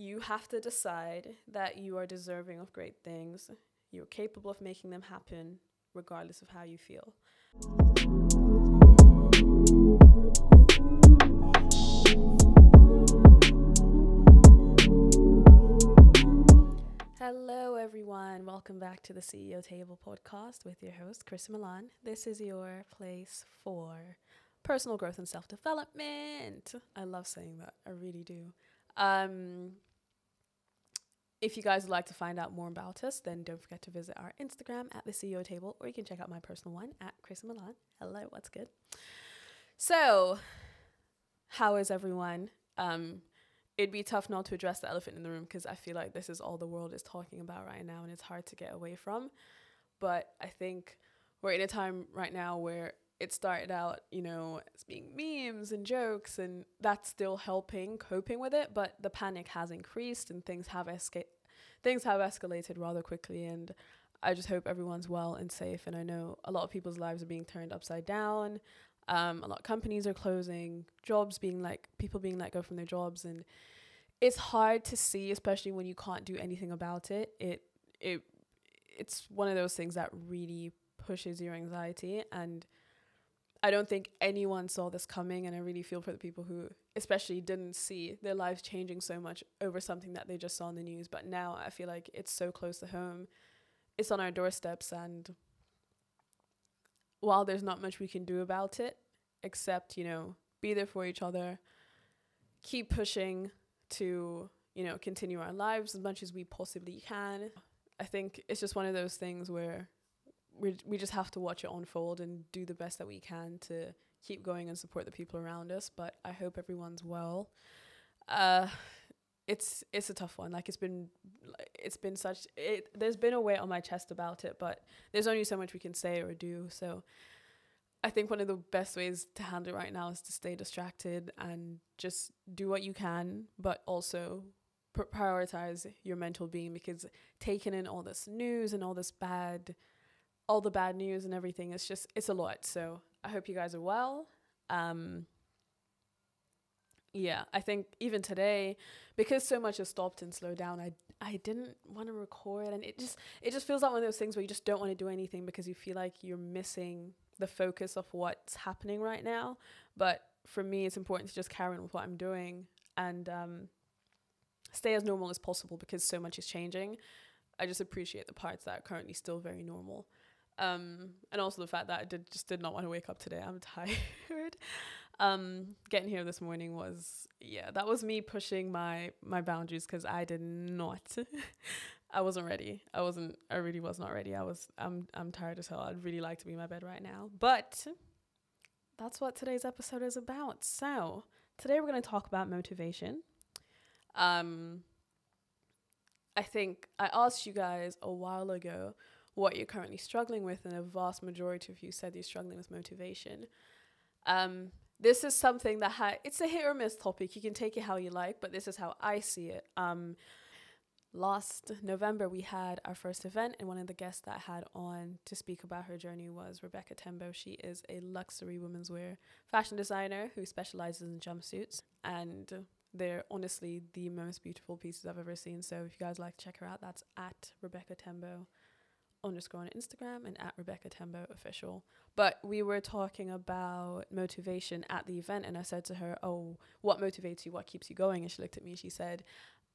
you have to decide that you are deserving of great things. You're capable of making them happen, regardless of how you feel. Hello, everyone. Welcome back to the CEO Table podcast with your host, Chris Milan. This is your place for personal growth and self development. I love saying that. I really do. Um, if you guys would like to find out more about us, then don't forget to visit our Instagram at the CEO Table, or you can check out my personal one at Chris Milan. Hello, what's good? So, how is everyone? Um, it'd be tough not to address the elephant in the room because I feel like this is all the world is talking about right now, and it's hard to get away from. But I think we're in a time right now where it started out, you know, as being memes and jokes, and that's still helping coping with it. But the panic has increased, and things have esca- things have escalated rather quickly. And I just hope everyone's well and safe. And I know a lot of people's lives are being turned upside down. Um, a lot of companies are closing, jobs being like people being let go from their jobs, and it's hard to see, especially when you can't do anything about it. It it it's one of those things that really pushes your anxiety and I don't think anyone saw this coming and I really feel for the people who especially didn't see their lives changing so much over something that they just saw in the news. But now I feel like it's so close to home. It's on our doorsteps and while there's not much we can do about it except you know be there for each other keep pushing to you know continue our lives as much as we possibly can i think it's just one of those things where we we just have to watch it unfold and do the best that we can to keep going and support the people around us but i hope everyone's well. Uh it's it's a tough one. Like it's been it's been such it there's been a weight on my chest about it but there's only so much we can say or do. So I think one of the best ways to handle it right now is to stay distracted and just do what you can, but also pr- prioritize your mental being because taking in all this news and all this bad, all the bad news and everything, it's just, it's a lot. So I hope you guys are well. Um, yeah, I think even today, because so much has stopped and slowed down, I I didn't want to record, and it just it just feels like one of those things where you just don't want to do anything because you feel like you're missing the focus of what's happening right now. But for me, it's important to just carry on with what I'm doing and um, stay as normal as possible because so much is changing. I just appreciate the parts that are currently still very normal. Um, and also the fact that I did just did not want to wake up today. I'm tired. um, getting here this morning was yeah, that was me pushing my my boundaries because I did not I wasn't ready. I wasn't. I really was not ready. I was. I'm. I'm tired as hell. I'd really like to be in my bed right now. But that's what today's episode is about. So today we're going to talk about motivation. Um. I think I asked you guys a while ago what you're currently struggling with, and a vast majority of you said you're struggling with motivation. Um, this is something that ha- it's a hit or miss topic. You can take it how you like, but this is how I see it. Um, last November, we had our first event, and one of the guests that I had on to speak about her journey was Rebecca Tembo. She is a luxury women's wear fashion designer who specializes in jumpsuits, and they're honestly the most beautiful pieces I've ever seen. So if you guys like to check her out, that's at Rebecca Tembo underscore on Instagram and at Rebecca Tembo official. But we were talking about motivation at the event, and I said to her, "Oh, what motivates you? What keeps you going?" And she looked at me and she said,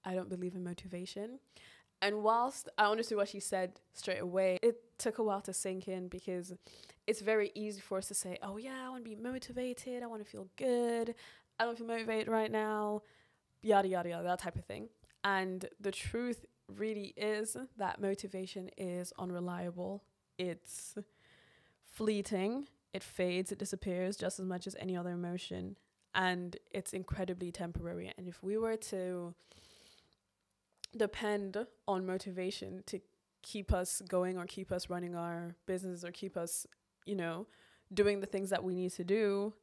I don't believe in motivation. And whilst I understood what she said straight away, it took a while to sink in because it's very easy for us to say, oh, yeah, I want to be motivated. I want to feel good. I don't feel motivated right now. Yada, yada, yada, that type of thing. And the truth really is that motivation is unreliable. It's fleeting, it fades, it disappears just as much as any other emotion. And it's incredibly temporary. And if we were to depend on motivation to keep us going or keep us running our business or keep us, you know, doing the things that we need to do,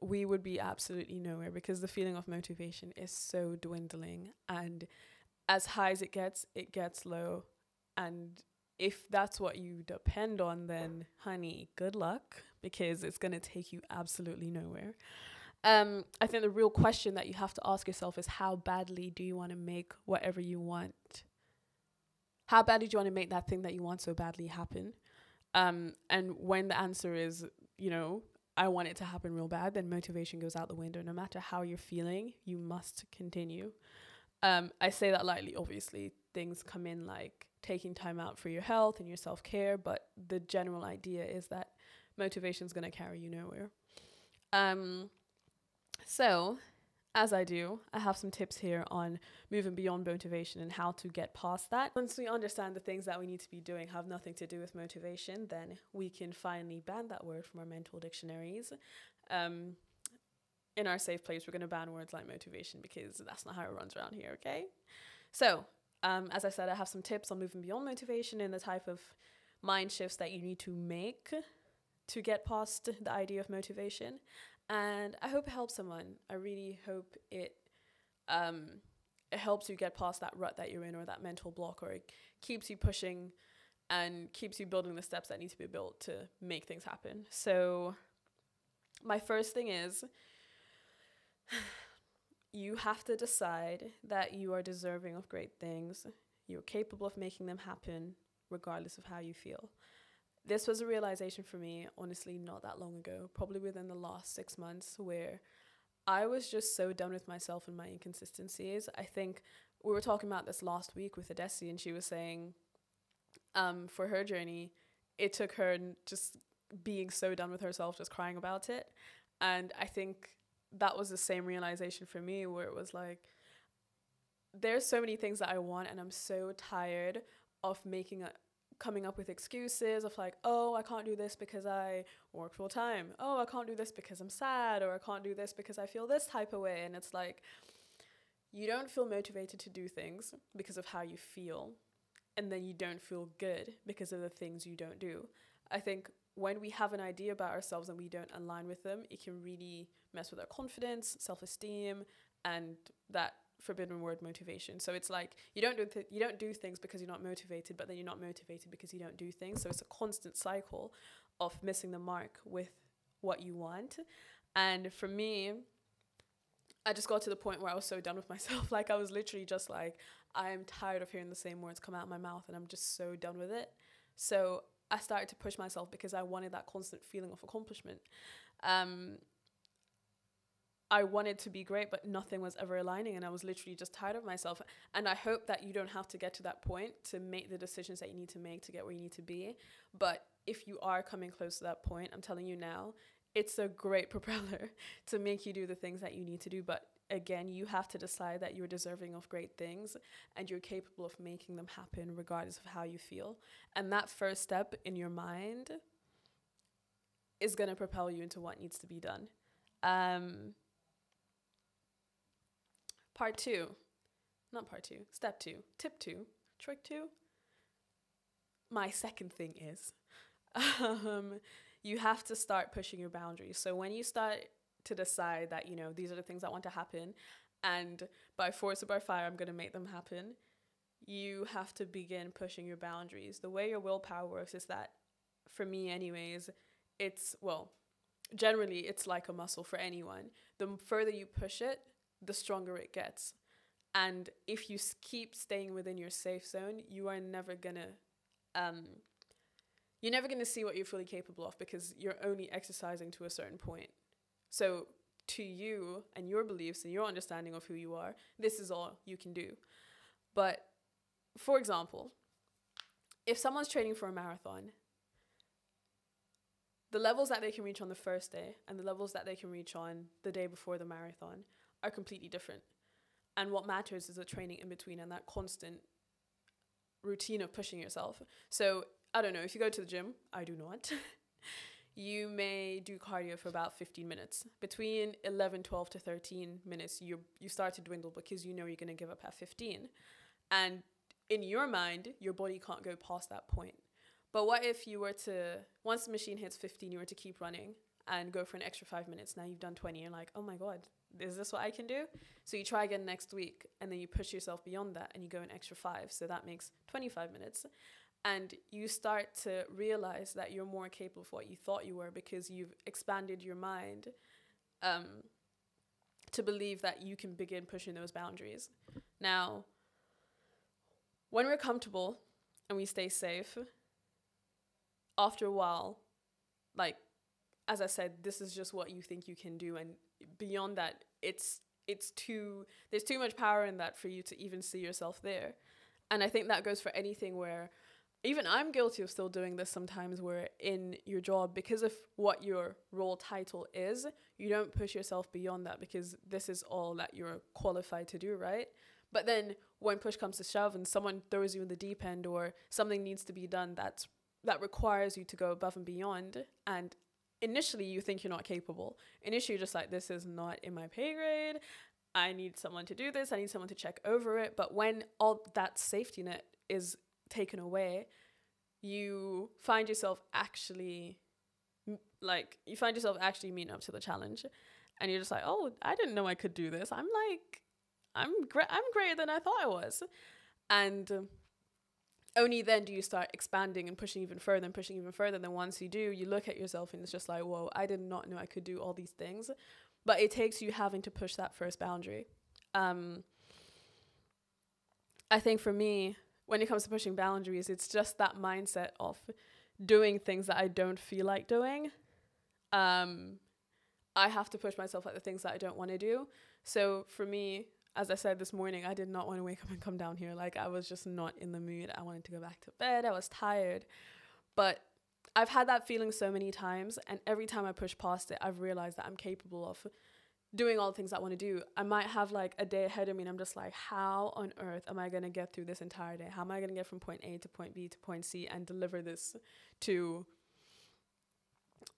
we would be absolutely nowhere because the feeling of motivation is so dwindling. And as high as it gets, it gets low. And if that's what you depend on, then honey, good luck because it's going to take you absolutely nowhere. um, I think the real question that you have to ask yourself is how badly do you want to make whatever you want? How badly do you want to make that thing that you want so badly happen? Um, and when the answer is, you know, I want it to happen real bad, then motivation goes out the window. No matter how you're feeling, you must continue. Um, I say that lightly, obviously. Things come in like taking time out for your health and your self care, but the general idea is that motivation is going to carry you nowhere. Um, so, as I do, I have some tips here on moving beyond motivation and how to get past that. Once we understand the things that we need to be doing have nothing to do with motivation, then we can finally ban that word from our mental dictionaries. Um, in our safe place, we're going to ban words like motivation because that's not how it runs around here, okay? So, um, as I said, I have some tips on moving beyond motivation and the type of mind shifts that you need to make to get past the idea of motivation and I hope it helps someone. I really hope it um, it helps you get past that rut that you're in or that mental block, or it keeps you pushing and keeps you building the steps that need to be built to make things happen. So, my first thing is you have to decide that you are deserving of great things. You're capable of making them happen, regardless of how you feel this was a realization for me, honestly, not that long ago, probably within the last six months, where I was just so done with myself and my inconsistencies. I think we were talking about this last week with Adesi, and she was saying, um, for her journey, it took her just being so done with herself, just crying about it. And I think that was the same realization for me, where it was like, there's so many things that I want, and I'm so tired of making a, coming up with excuses of like, oh, I can't do this because I work full time. Oh, I can't do this because I'm sad, or I can't do this because I feel this type of way. And it's like, you don't feel motivated to do things because of how you feel, and then you don't feel good because of the things you don't do. I think when we have an idea about ourselves and we don't align with them, it can really mess with our confidence, self esteem, and that forbidden word motivation. So it's like you don't do th- you don't do things because you're not motivated, but then you're not motivated because you don't do things. So it's a constant cycle of missing the mark with what you want. And for me, I just got to the point where I was so done with myself. Like I was literally just like, I am tired of hearing the same words come out of my mouth, and I'm just so done with it. So I started to push myself because I wanted that constant feeling of accomplishment. Um, I wanted to be great, but nothing was ever aligning, and I was literally just tired of myself. And I hope that you don't have to get to that point to make the decisions that you need to make to get where you need to be. But if you are coming close to that point, I'm telling you now, it's a great propeller to make you do the things that you need to do. But again, you have to decide that you're deserving of great things and you're capable of making them happen regardless of how you feel. And that first step in your mind is going to propel you into what needs to be done. Um, Part two, not part two, step two, tip two, trick two. My second thing is um, you have to start pushing your boundaries. So when you start to decide that, you know, these are the things that want to happen, and by force or by fire, I'm going to make them happen, you have to begin pushing your boundaries. The way your willpower works is that, for me, anyways, it's, well, generally, it's like a muscle for anyone. The further you push it, the stronger it gets. And if you keep staying within your safe zone, you are never gonna, um, you're never gonna see what you're fully capable of because you're only exercising to a certain point. So to you and your beliefs and your understanding of who you are, this is all you can do. But for example, if someone's training for a marathon, the levels that they can reach on the first day and the levels that they can reach on the day before the marathon are completely different. And what matters is the training in between and that constant routine of pushing yourself. So, I don't know, if you go to the gym, I do not. you may do cardio for about 15 minutes. Between 11, 12 to 13 minutes, you you start to dwindle because you know you're going to give up at 15. And in your mind, your body can't go past that point. But what if you were to, once the machine hits 15, you were to keep running and go for an extra five minutes? Now you've done 20. You're like, oh my God, is this what I can do? So you try again next week and then you push yourself beyond that and you go an extra five. So that makes 25 minutes. And you start to realize that you're more capable of what you thought you were because you've expanded your mind um, to believe that you can begin pushing those boundaries. Now, when we're comfortable and we stay safe, after a while, like as I said, this is just what you think you can do, and beyond that, it's it's too there's too much power in that for you to even see yourself there, and I think that goes for anything where even I'm guilty of still doing this sometimes where in your job because of what your role title is, you don't push yourself beyond that because this is all that you're qualified to do, right? But then when push comes to shove and someone throws you in the deep end or something needs to be done that's that requires you to go above and beyond and initially you think you're not capable. Initially you're just like this is not in my pay grade. I need someone to do this. I need someone to check over it. But when all that safety net is taken away, you find yourself actually like you find yourself actually meeting up to the challenge and you're just like, "Oh, I didn't know I could do this. I'm like I'm great I'm greater than I thought I was." And um, only then do you start expanding and pushing even further and pushing even further. And Then once you do, you look at yourself and it's just like, whoa, I did not know I could do all these things. But it takes you having to push that first boundary. Um, I think for me, when it comes to pushing boundaries, it's just that mindset of doing things that I don't feel like doing. Um, I have to push myself at the things that I don't want to do. So for me, as I said this morning, I did not want to wake up and come down here. Like I was just not in the mood. I wanted to go back to bed. I was tired. But I've had that feeling so many times and every time I push past it, I've realized that I'm capable of doing all the things I want to do. I might have like a day ahead of me and I'm just like, how on earth am I going to get through this entire day? How am I going to get from point A to point B to point C and deliver this to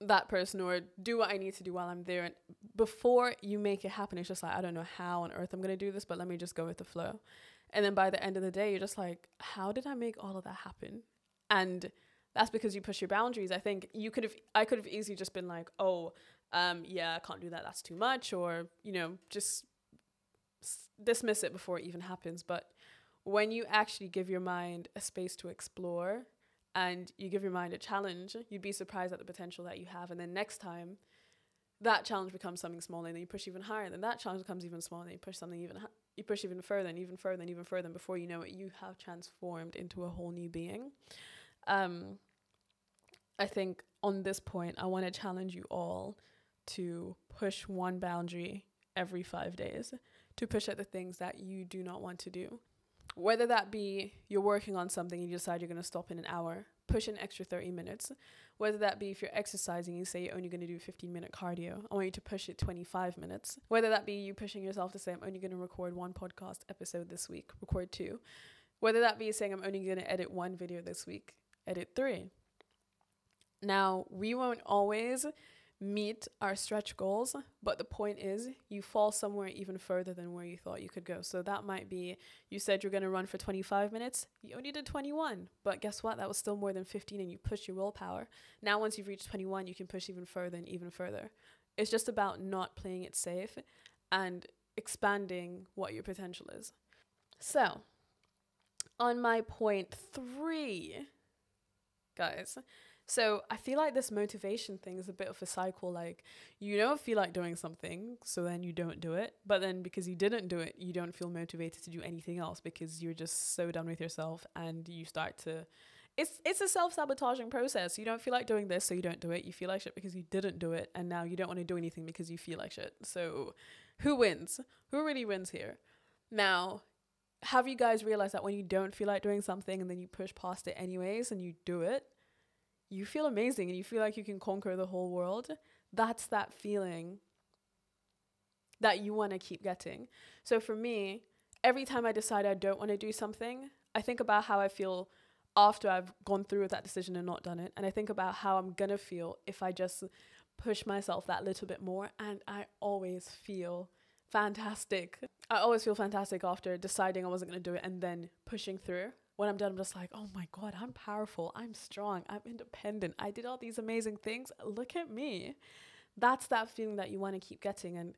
that person or do what I need to do while I'm there. And before you make it happen, it's just like, I don't know how on earth I'm going to do this, but let me just go with the flow. And then by the end of the day, you're just like, how did I make all of that happen? And that's because you push your boundaries. I think you could have, I could have easily just been like, oh, um, yeah, I can't do that. That's too much. Or, you know, just s- dismiss it before it even happens. But when you actually give your mind a space to explore and you give your mind a challenge, you'd be surprised at the potential that you have. And then next time, that challenge becomes something smaller, and then you push even higher. And then that challenge becomes even smaller, and you push something even you push even further and even further and even further. And before you know it, you have transformed into a whole new being. Um, I think on this point, I want to challenge you all to push one boundary every five days, to push at the things that you do not want to do. Whether that be you're working on something and you decide you're going to stop in an hour, push an extra 30 minutes. Whether that be if you're exercising, you say you're only going to do 15 minute cardio, I want you to push it 25 minutes. Whether that be you pushing yourself to say, I'm only going to record one podcast episode this week, record two. Whether that be saying, I'm only going to edit one video this week, edit three. Now, we won't always meet our stretch goals, but the point is you fall somewhere even further than where you thought you could go. So that might be you said you're going to run for 25 minutes, you only did 21, but guess what? That was still more than 15 and you pushed your willpower. Now once you've reached 21, you can push even further and even further. It's just about not playing it safe and expanding what your potential is. So, on my point 3, guys, so I feel like this motivation thing is a bit of a cycle. Like you don't feel like doing something, so then you don't do it. But then because you didn't do it, you don't feel motivated to do anything else because you're just so done with yourself and you start to it's it's a self sabotaging process. You don't feel like doing this, so you don't do it. You feel like shit because you didn't do it, and now you don't want to do anything because you feel like shit. So who wins? Who really wins here? Now, have you guys realized that when you don't feel like doing something and then you push past it anyways and you do it, you feel amazing and you feel like you can conquer the whole world. That's that feeling that you want to keep getting. So for me, every time I decide I don't want to do something, I think about how I feel after I've gone through with that decision and not done it. And I think about how I'm going to feel if I just push myself that little bit more. And I always feel fantastic. I always feel fantastic after deciding I wasn't going to do it and then pushing through when I'm done, I'm just like, oh my God, I'm powerful. I'm strong. I'm independent. I did all these amazing things. Look at me. That's that feeling that you want to keep getting. And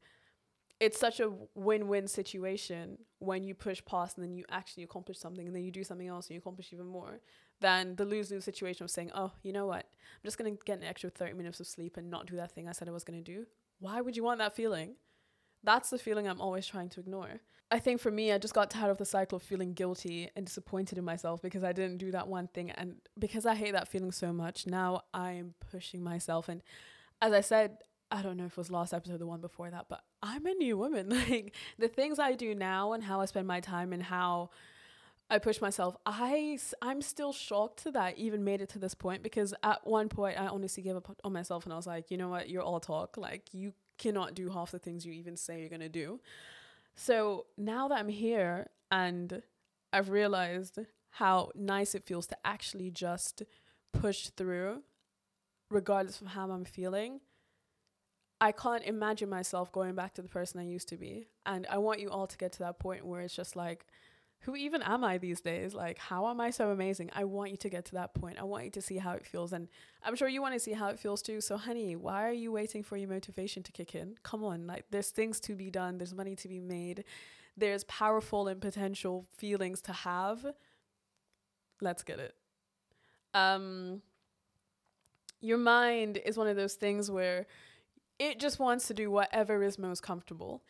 it's such a win win situation when you push past and then you actually accomplish something and then you do something else and you accomplish even more than the lose lose situation of saying, oh, you know what? I'm just going to get an extra 30 minutes of sleep and not do that thing I said I was going to do. Why would you want that feeling? That's the feeling I'm always trying to ignore. I think for me, I just got tired of the cycle of feeling guilty and disappointed in myself because I didn't do that one thing. And because I hate that feeling so much, now I'm pushing myself. And as I said, I don't know if it was last episode, the one before that, but I'm a new woman. Like the things I do now and how I spend my time and how I push myself, I, I'm still shocked that I even made it to this point because at one point I honestly gave up on myself and I was like, you know what, you're all talk. Like you cannot do half the things you even say you're going to do. So now that I'm here and I've realized how nice it feels to actually just push through, regardless of how I'm feeling, I can't imagine myself going back to the person I used to be. And I want you all to get to that point where it's just like, who even am I these days? Like, how am I so amazing? I want you to get to that point. I want you to see how it feels. And I'm sure you want to see how it feels too. So, honey, why are you waiting for your motivation to kick in? Come on. Like, there's things to be done, there's money to be made, there's powerful and potential feelings to have. Let's get it. Um, your mind is one of those things where it just wants to do whatever is most comfortable.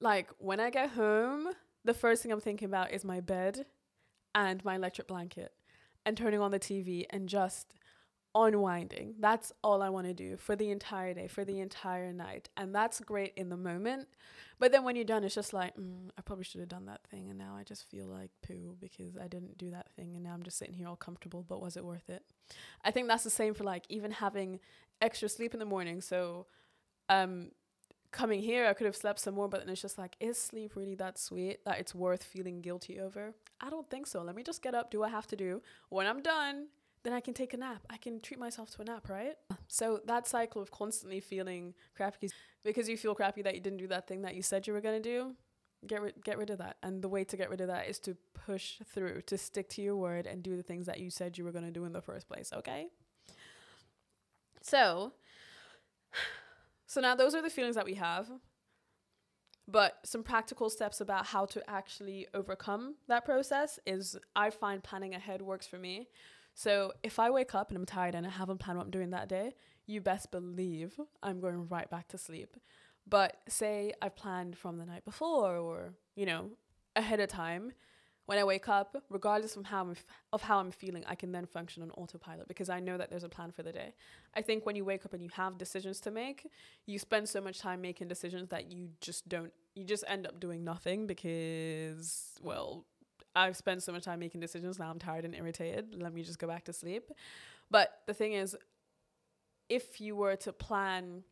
Like, when I get home, the first thing I'm thinking about is my bed and my electric blanket and turning on the TV and just unwinding. That's all I want to do for the entire day, for the entire night. And that's great in the moment. But then when you're done, it's just like, mm, I probably should have done that thing. And now I just feel like poo because I didn't do that thing. And now I'm just sitting here all comfortable. But was it worth it? I think that's the same for like even having extra sleep in the morning. So, um, coming here, I could have slept some more, but then it's just like, is sleep really that sweet that it's worth feeling guilty over? I don't think so. Let me just get up, do what I have to do. When I'm done, then I can take a nap. I can treat myself to a nap, right? So that cycle of constantly feeling crappy because you feel crappy that you didn't do that thing that you said you were gonna do. Get rid get rid of that. And the way to get rid of that is to push through, to stick to your word and do the things that you said you were gonna do in the first place, okay? So so now those are the feelings that we have. But some practical steps about how to actually overcome that process is I find planning ahead works for me. So if I wake up and I'm tired and I haven't planned what I'm doing that day, you best believe I'm going right back to sleep. But say I've planned from the night before or, you know, ahead of time, when I wake up, regardless of how I'm f- of how I'm feeling, I can then function on autopilot because I know that there's a plan for the day. I think when you wake up and you have decisions to make, you spend so much time making decisions that you just don't you just end up doing nothing because well, I've spent so much time making decisions, now I'm tired and irritated. Let me just go back to sleep. But the thing is if you were to plan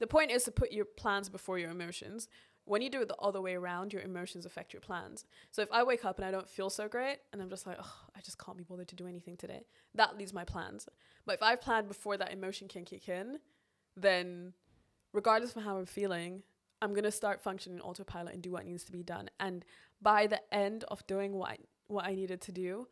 the point is to put your plans before your emotions when you do it the other way around, your emotions affect your plans. So if I wake up and I don't feel so great and I'm just like, oh, I just can't be bothered to do anything today, that leaves my plans. But if I've planned before that emotion can kick in, then regardless of how I'm feeling, I'm gonna start functioning autopilot and do what needs to be done. And by the end of doing what what I needed to do,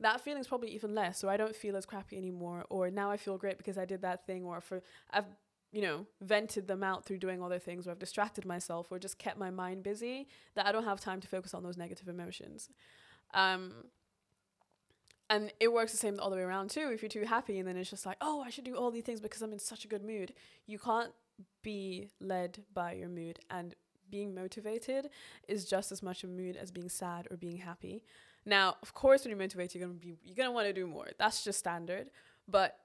that feeling's probably even less. So I don't feel as crappy anymore. Or now I feel great because I did that thing. Or for I've you know, vented them out through doing other things or I've distracted myself or just kept my mind busy that I don't have time to focus on those negative emotions. Um, and it works the same the other way around too. If you're too happy and then it's just like, oh, I should do all these things because I'm in such a good mood. You can't be led by your mood. And being motivated is just as much a mood as being sad or being happy. Now, of course, when you're motivated, you're gonna be you're gonna want to do more. That's just standard. But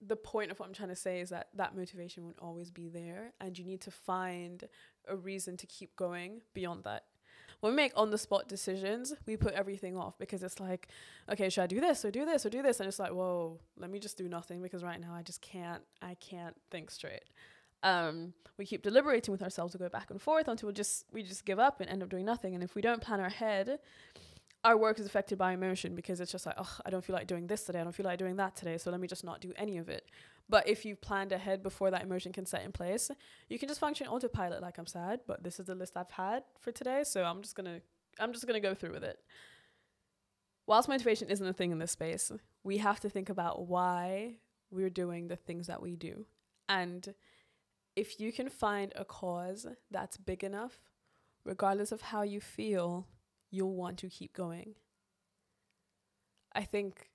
the point of what I'm trying to say is that that motivation won't always be there, and you need to find a reason to keep going beyond that. When we make on the spot decisions, we put everything off because it's like, okay, should I do this or do this or do this? And it's like, whoa, let me just do nothing because right now I just can't, I can't think straight. Um, we keep deliberating with ourselves to go back and forth until we just we just give up and end up doing nothing. And if we don't plan ahead, our work is affected by emotion because it's just like, oh, I don't feel like doing this today. I don't feel like doing that today. So let me just not do any of it. But if you've planned ahead before that emotion can set in place, you can just function autopilot like I'm sad, but this is the list I've had for today. So I'm just gonna I'm just gonna go through with it. Whilst motivation isn't a thing in this space, we have to think about why we're doing the things that we do. And if you can find a cause that's big enough, regardless of how you feel, you'll want to keep going. I think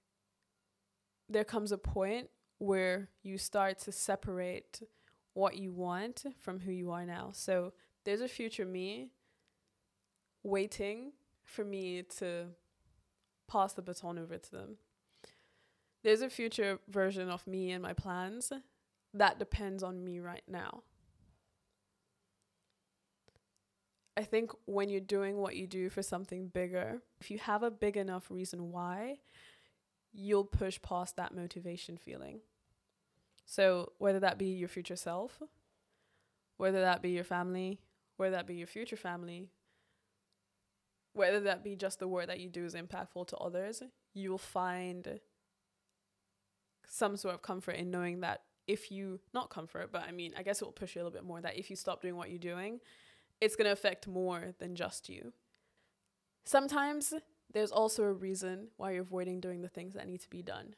there comes a point where you start to separate what you want from who you are now. So there's a future me waiting for me to pass the baton over to them. There's a future version of me and my plans that depends on me right now. I think when you're doing what you do for something bigger, if you have a big enough reason why, you'll push past that motivation feeling. So, whether that be your future self, whether that be your family, whether that be your future family, whether that be just the work that you do is impactful to others, you'll find some sort of comfort in knowing that if you, not comfort, but I mean, I guess it will push you a little bit more that if you stop doing what you're doing, it's going to affect more than just you. Sometimes there's also a reason why you're avoiding doing the things that need to be done.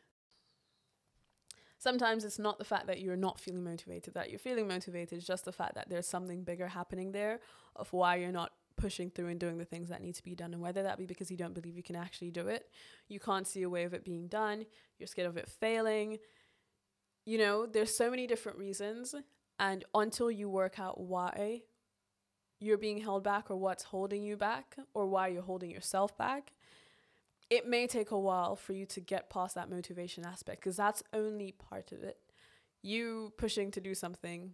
Sometimes it's not the fact that you're not feeling motivated, that you're feeling motivated, it's just the fact that there's something bigger happening there of why you're not pushing through and doing the things that need to be done. And whether that be because you don't believe you can actually do it, you can't see a way of it being done, you're scared of it failing. You know, there's so many different reasons. And until you work out why you're being held back or what's holding you back or why you're holding yourself back, it may take a while for you to get past that motivation aspect because that's only part of it. You pushing to do something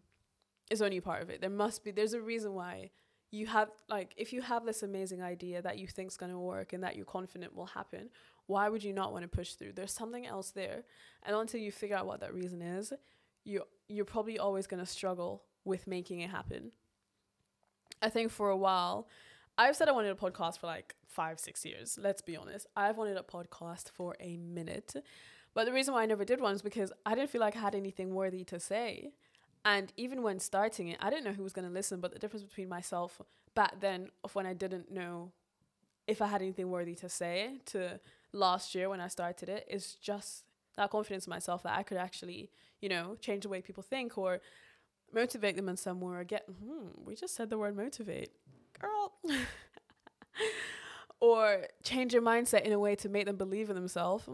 is only part of it. There must be, there's a reason why you have, like, if you have this amazing idea that you think's going to work and that you're confident will happen, why would you not want to push through? There's something else there. And until you figure out what that reason is, you you're probably always going to struggle with making it happen. I think for a while, I've said I wanted a podcast for like five, six years. Let's be honest. I've wanted a podcast for a minute. But the reason why I never did one is because I didn't feel like I had anything worthy to say. And even when starting it, I didn't know who was going to listen. But the difference between myself back then of when I didn't know if I had anything worthy to say to last year when I started it is just that confidence in myself that I could actually, you know, change the way people think or motivate them in some way or get, hmm, we just said the word motivate. Girl. or change your mindset in a way to make them believe in themselves.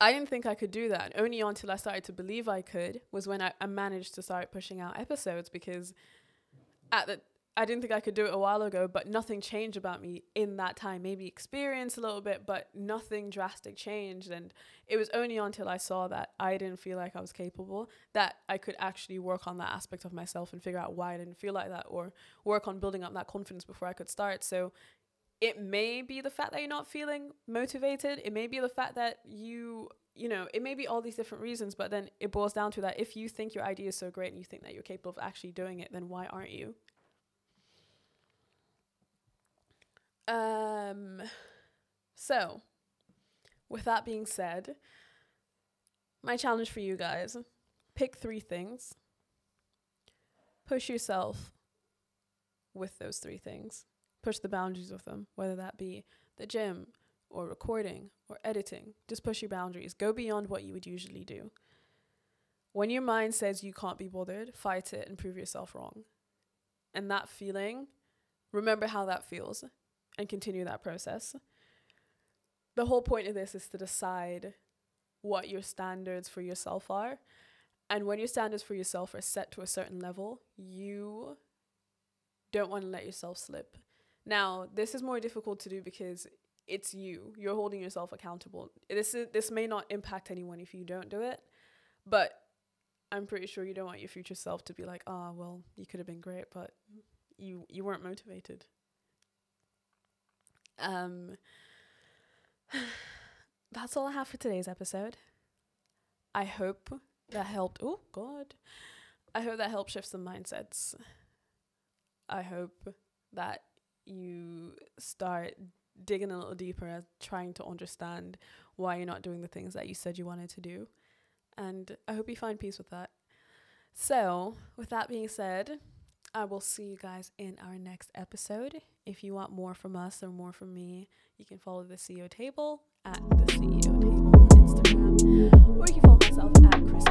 I didn't think I could do that. Only until I started to believe I could was when I, I managed to start pushing out episodes because at the I didn't think I could do it a while ago, but nothing changed about me in that time. Maybe experience a little bit, but nothing drastic changed. And it was only until I saw that I didn't feel like I was capable that I could actually work on that aspect of myself and figure out why I didn't feel like that or work on building up that confidence before I could start. So it may be the fact that you're not feeling motivated. It may be the fact that you you know, it may be all these different reasons, but then it boils down to that if you think your idea is so great and you think that you're capable of actually doing it, then why aren't you? Um, so, with that being said, my challenge for you guys pick three things, push yourself with those three things, push the boundaries of them, whether that be the gym or recording or editing. Just push your boundaries, go beyond what you would usually do. When your mind says you can't be bothered, fight it and prove yourself wrong. And that feeling, remember how that feels and continue that process. The whole point of this is to decide what your standards for yourself are. And when your standards for yourself are set to a certain level, you don't want to let yourself slip. Now, this is more difficult to do because it's you. You're holding yourself accountable. This is this may not impact anyone if you don't do it, but I'm pretty sure you don't want your future self to be like, "Ah, oh, well, you could have been great, but you you weren't motivated." Um, that's all I have for today's episode. I hope that helped. Oh, God. I hope that helped shift some mindsets. I hope that you start digging a little deeper at trying to understand why you're not doing the things that you said you wanted to do. And I hope you find peace with that. So, with that being said, I will see you guys in our next episode. If you want more from us or more from me, you can follow the CEO table at the CEO table on Instagram, or you can follow myself at Chris